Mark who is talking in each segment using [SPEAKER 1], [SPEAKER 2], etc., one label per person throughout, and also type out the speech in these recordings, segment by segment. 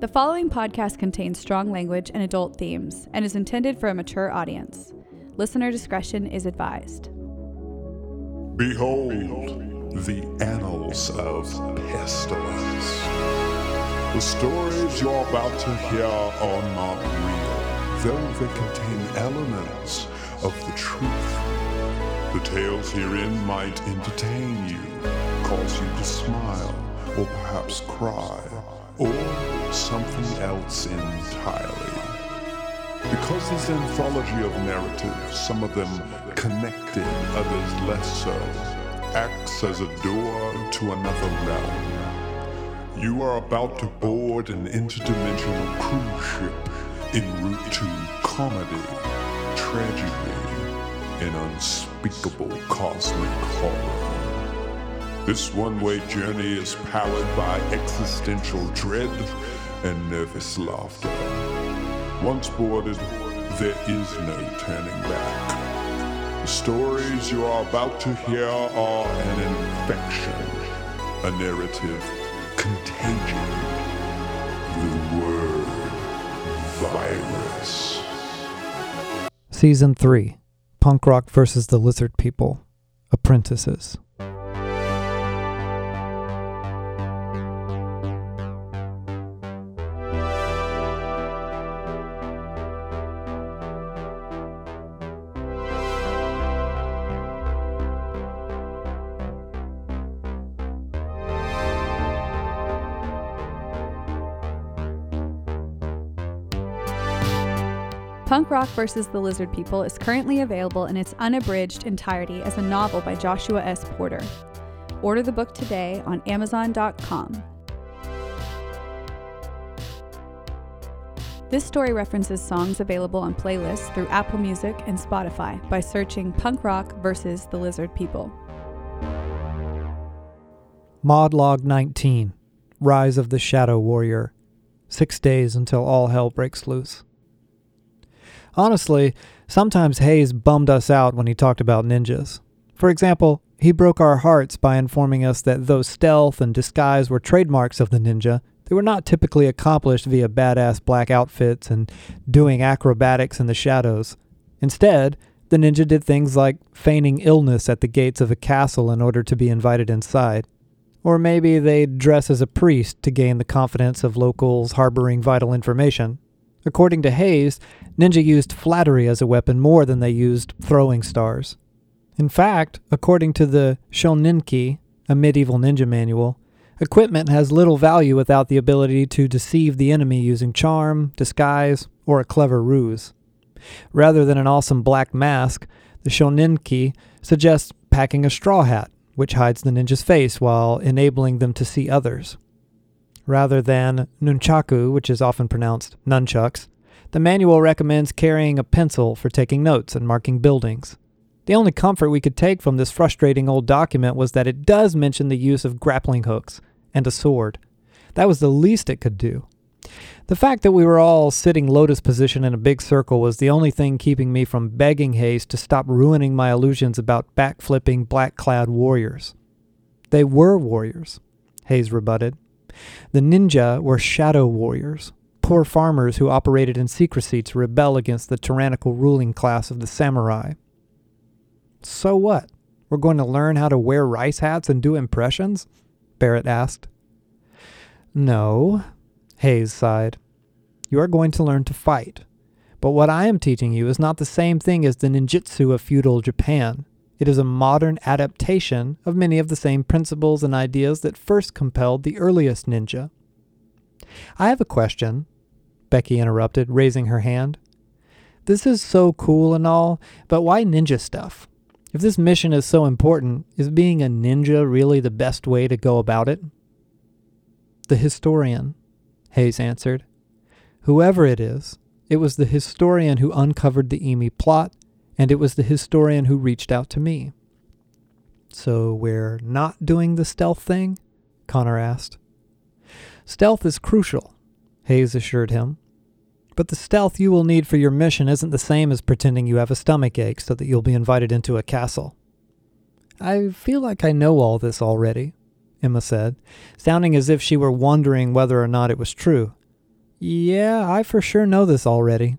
[SPEAKER 1] The following podcast contains strong language and adult themes and is intended for a mature audience. Listener discretion is advised.
[SPEAKER 2] Behold the annals of pestilence. The stories you're about to hear are not real, though they contain elements of the truth. The tales herein might entertain you, cause you to smile, or perhaps cry, or something else entirely. Because this anthology of narratives, some of them connected, others less so, acts as a door to another realm. You are about to board an interdimensional cruise ship en route to comedy, tragedy, and unspeakable cosmic horror. This one way journey is powered by existential dread and nervous laughter. Once boarded, there is no turning back. The stories you are about to hear are an infection, a narrative contagion. The word virus.
[SPEAKER 3] Season 3 Punk Rock versus the Lizard People Apprentices.
[SPEAKER 1] Punk Rock vs. the Lizard People is currently available in its unabridged entirety as a novel by Joshua S. Porter. Order the book today on Amazon.com. This story references songs available on playlists through Apple Music and Spotify by searching Punk Rock vs. the Lizard People.
[SPEAKER 3] Mod Log 19 Rise of the Shadow Warrior. Six days until all hell breaks loose. Honestly, sometimes Hayes bummed us out when he talked about ninjas. For example, he broke our hearts by informing us that though stealth and disguise were trademarks of the ninja, they were not typically accomplished via badass black outfits and doing acrobatics in the shadows. Instead, the ninja did things like feigning illness at the gates of a castle in order to be invited inside. Or maybe they'd dress as a priest to gain the confidence of locals harboring vital information. According to Hayes, ninja used flattery as a weapon more than they used throwing stars. In fact, according to the Shoninki, a medieval ninja manual, equipment has little value without the ability to deceive the enemy using charm, disguise, or a clever ruse. Rather than an awesome black mask, the Shoninki suggests packing a straw hat, which hides the ninja's face while enabling them to see others. Rather than nunchaku, which is often pronounced nunchucks, the manual recommends carrying a pencil for taking notes and marking buildings. The only comfort we could take from this frustrating old document was that it does mention the use of grappling hooks and a sword. That was the least it could do. The fact that we were all sitting lotus position in a big circle was the only thing keeping me from begging Hayes to stop ruining my illusions about backflipping black clad warriors. They were warriors, Hayes rebutted. The ninja were shadow warriors, poor farmers who operated in secrecy to rebel against the tyrannical ruling class of the samurai. So what? We're going to learn how to wear rice hats and do impressions? Barrett asked. No, Hayes sighed. You are going to learn to fight. But what I am teaching you is not the same thing as the ninjutsu of feudal Japan. It is a modern adaptation of many of the same principles and ideas that first compelled the earliest ninja. I have a question, Becky interrupted, raising her hand. This is so cool and all, but why ninja stuff? If this mission is so important, is being a ninja really the best way to go about it? The historian, Hayes answered. Whoever it is, it was the historian who uncovered the Emi plot and it was the historian who reached out to me. So we're not doing the stealth thing? Connor asked. Stealth is crucial, Hayes assured him. But the stealth you will need for your mission isn't the same as pretending you have a stomach ache so that you'll be invited into a castle. I feel like I know all this already, Emma said, sounding as if she were wondering whether or not it was true. Yeah, I for sure know this already.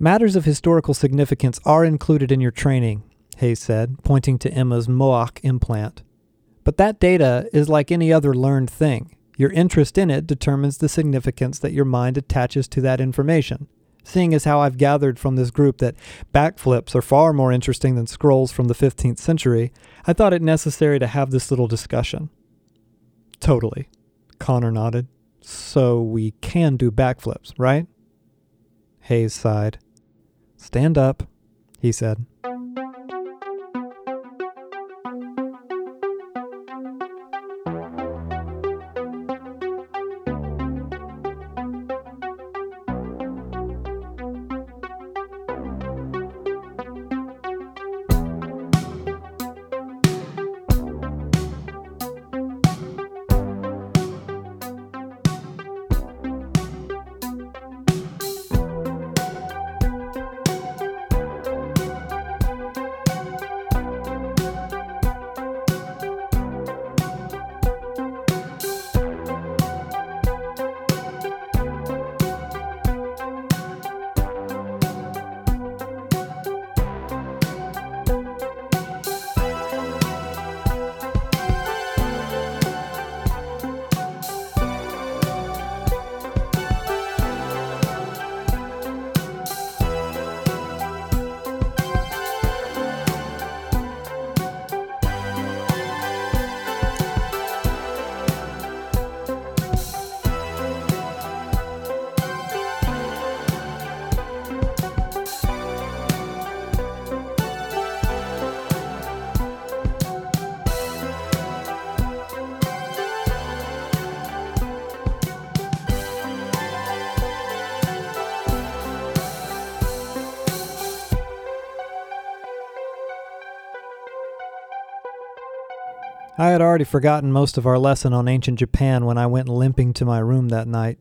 [SPEAKER 3] Matters of historical significance are included in your training, Hayes said, pointing to Emma's Moak implant. But that data is like any other learned thing. Your interest in it determines the significance that your mind attaches to that information. Seeing as how I've gathered from this group that backflips are far more interesting than scrolls from the 15th century, I thought it necessary to have this little discussion. Totally. Connor nodded. So we can do backflips, right? Hayes sighed. Stand up, he said. I had already forgotten most of our lesson on ancient Japan when I went limping to my room that night.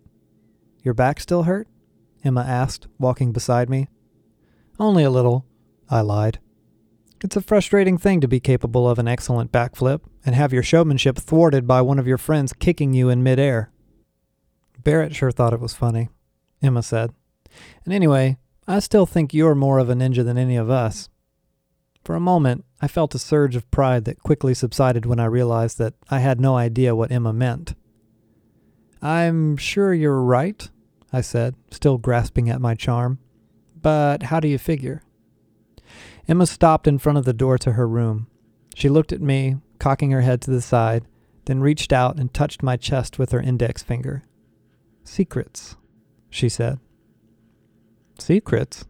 [SPEAKER 3] Your back still hurt? Emma asked, walking beside me. Only a little, I lied. It's a frustrating thing to be capable of an excellent backflip and have your showmanship thwarted by one of your friends kicking you in midair. Barrett sure thought it was funny, Emma said. And anyway, I still think you're more of a ninja than any of us. For a moment, I felt a surge of pride that quickly subsided when I realized that I had no idea what Emma meant. I'm sure you're right, I said, still grasping at my charm. But how do you figure? Emma stopped in front of the door to her room. She looked at me, cocking her head to the side, then reached out and touched my chest with her index finger. Secrets, she said. Secrets?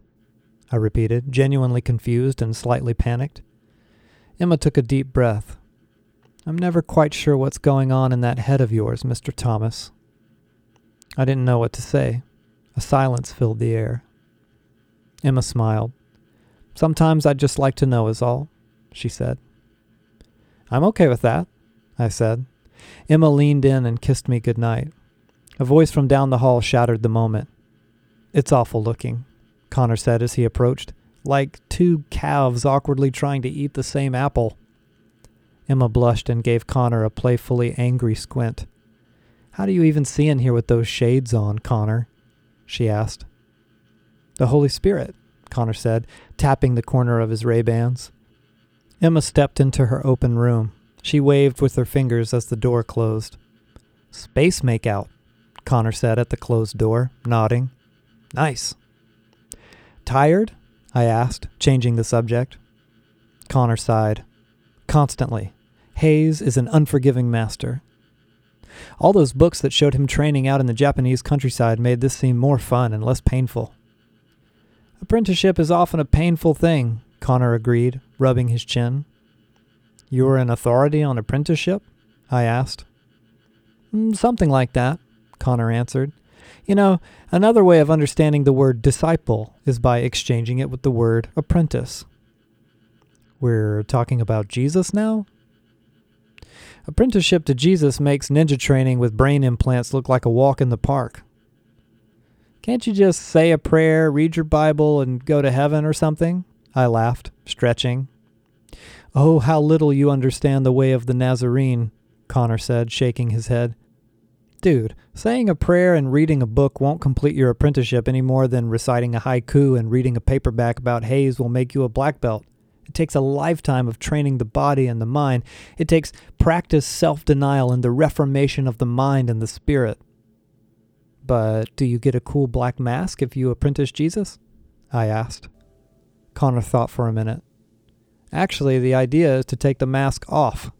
[SPEAKER 3] I repeated, genuinely confused and slightly panicked. Emma took a deep breath. I'm never quite sure what's going on in that head of yours, Mr. Thomas. I didn't know what to say. A silence filled the air. Emma smiled. Sometimes I'd just like to know, is all, she said. I'm okay with that, I said. Emma leaned in and kissed me good night. A voice from down the hall shattered the moment. It's awful looking. Connor said as he approached, like two calves awkwardly trying to eat the same apple. Emma blushed and gave Connor a playfully angry squint. How do you even see in here with those shades on, Connor? she asked. The Holy Spirit, Connor said, tapping the corner of his Ray-Bans. Emma stepped into her open room. She waved with her fingers as the door closed. Space makeout, Connor said at the closed door, nodding. Nice. Tired? I asked, changing the subject. Connor sighed. Constantly. Hayes is an unforgiving master. All those books that showed him training out in the Japanese countryside made this seem more fun and less painful. Apprenticeship is often a painful thing, Connor agreed, rubbing his chin. You are an authority on apprenticeship? I asked. Mm, something like that, Connor answered, you know, another way of understanding the word disciple is by exchanging it with the word apprentice. We're talking about Jesus now? Apprenticeship to Jesus makes ninja training with brain implants look like a walk in the park. Can't you just say a prayer, read your Bible, and go to heaven or something? I laughed, stretching. Oh, how little you understand the way of the Nazarene, Connor said, shaking his head. Dude, saying a prayer and reading a book won't complete your apprenticeship any more than reciting a haiku and reading a paperback about Hayes will make you a black belt. It takes a lifetime of training the body and the mind. It takes practice self denial and the reformation of the mind and the spirit. But do you get a cool black mask if you apprentice Jesus? I asked. Connor thought for a minute. Actually, the idea is to take the mask off.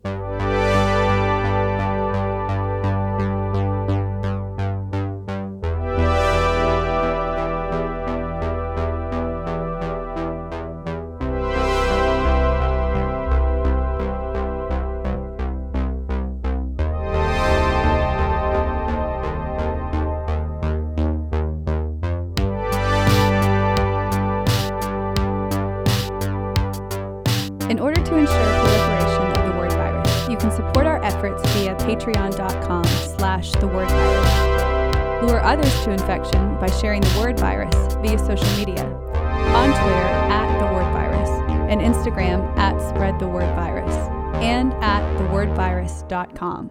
[SPEAKER 1] Efforts via patreon.com slash the word virus. Lure others to infection by sharing the word virus via social media. On Twitter at the word virus and Instagram at spread the word virus and at thewordvirus.com.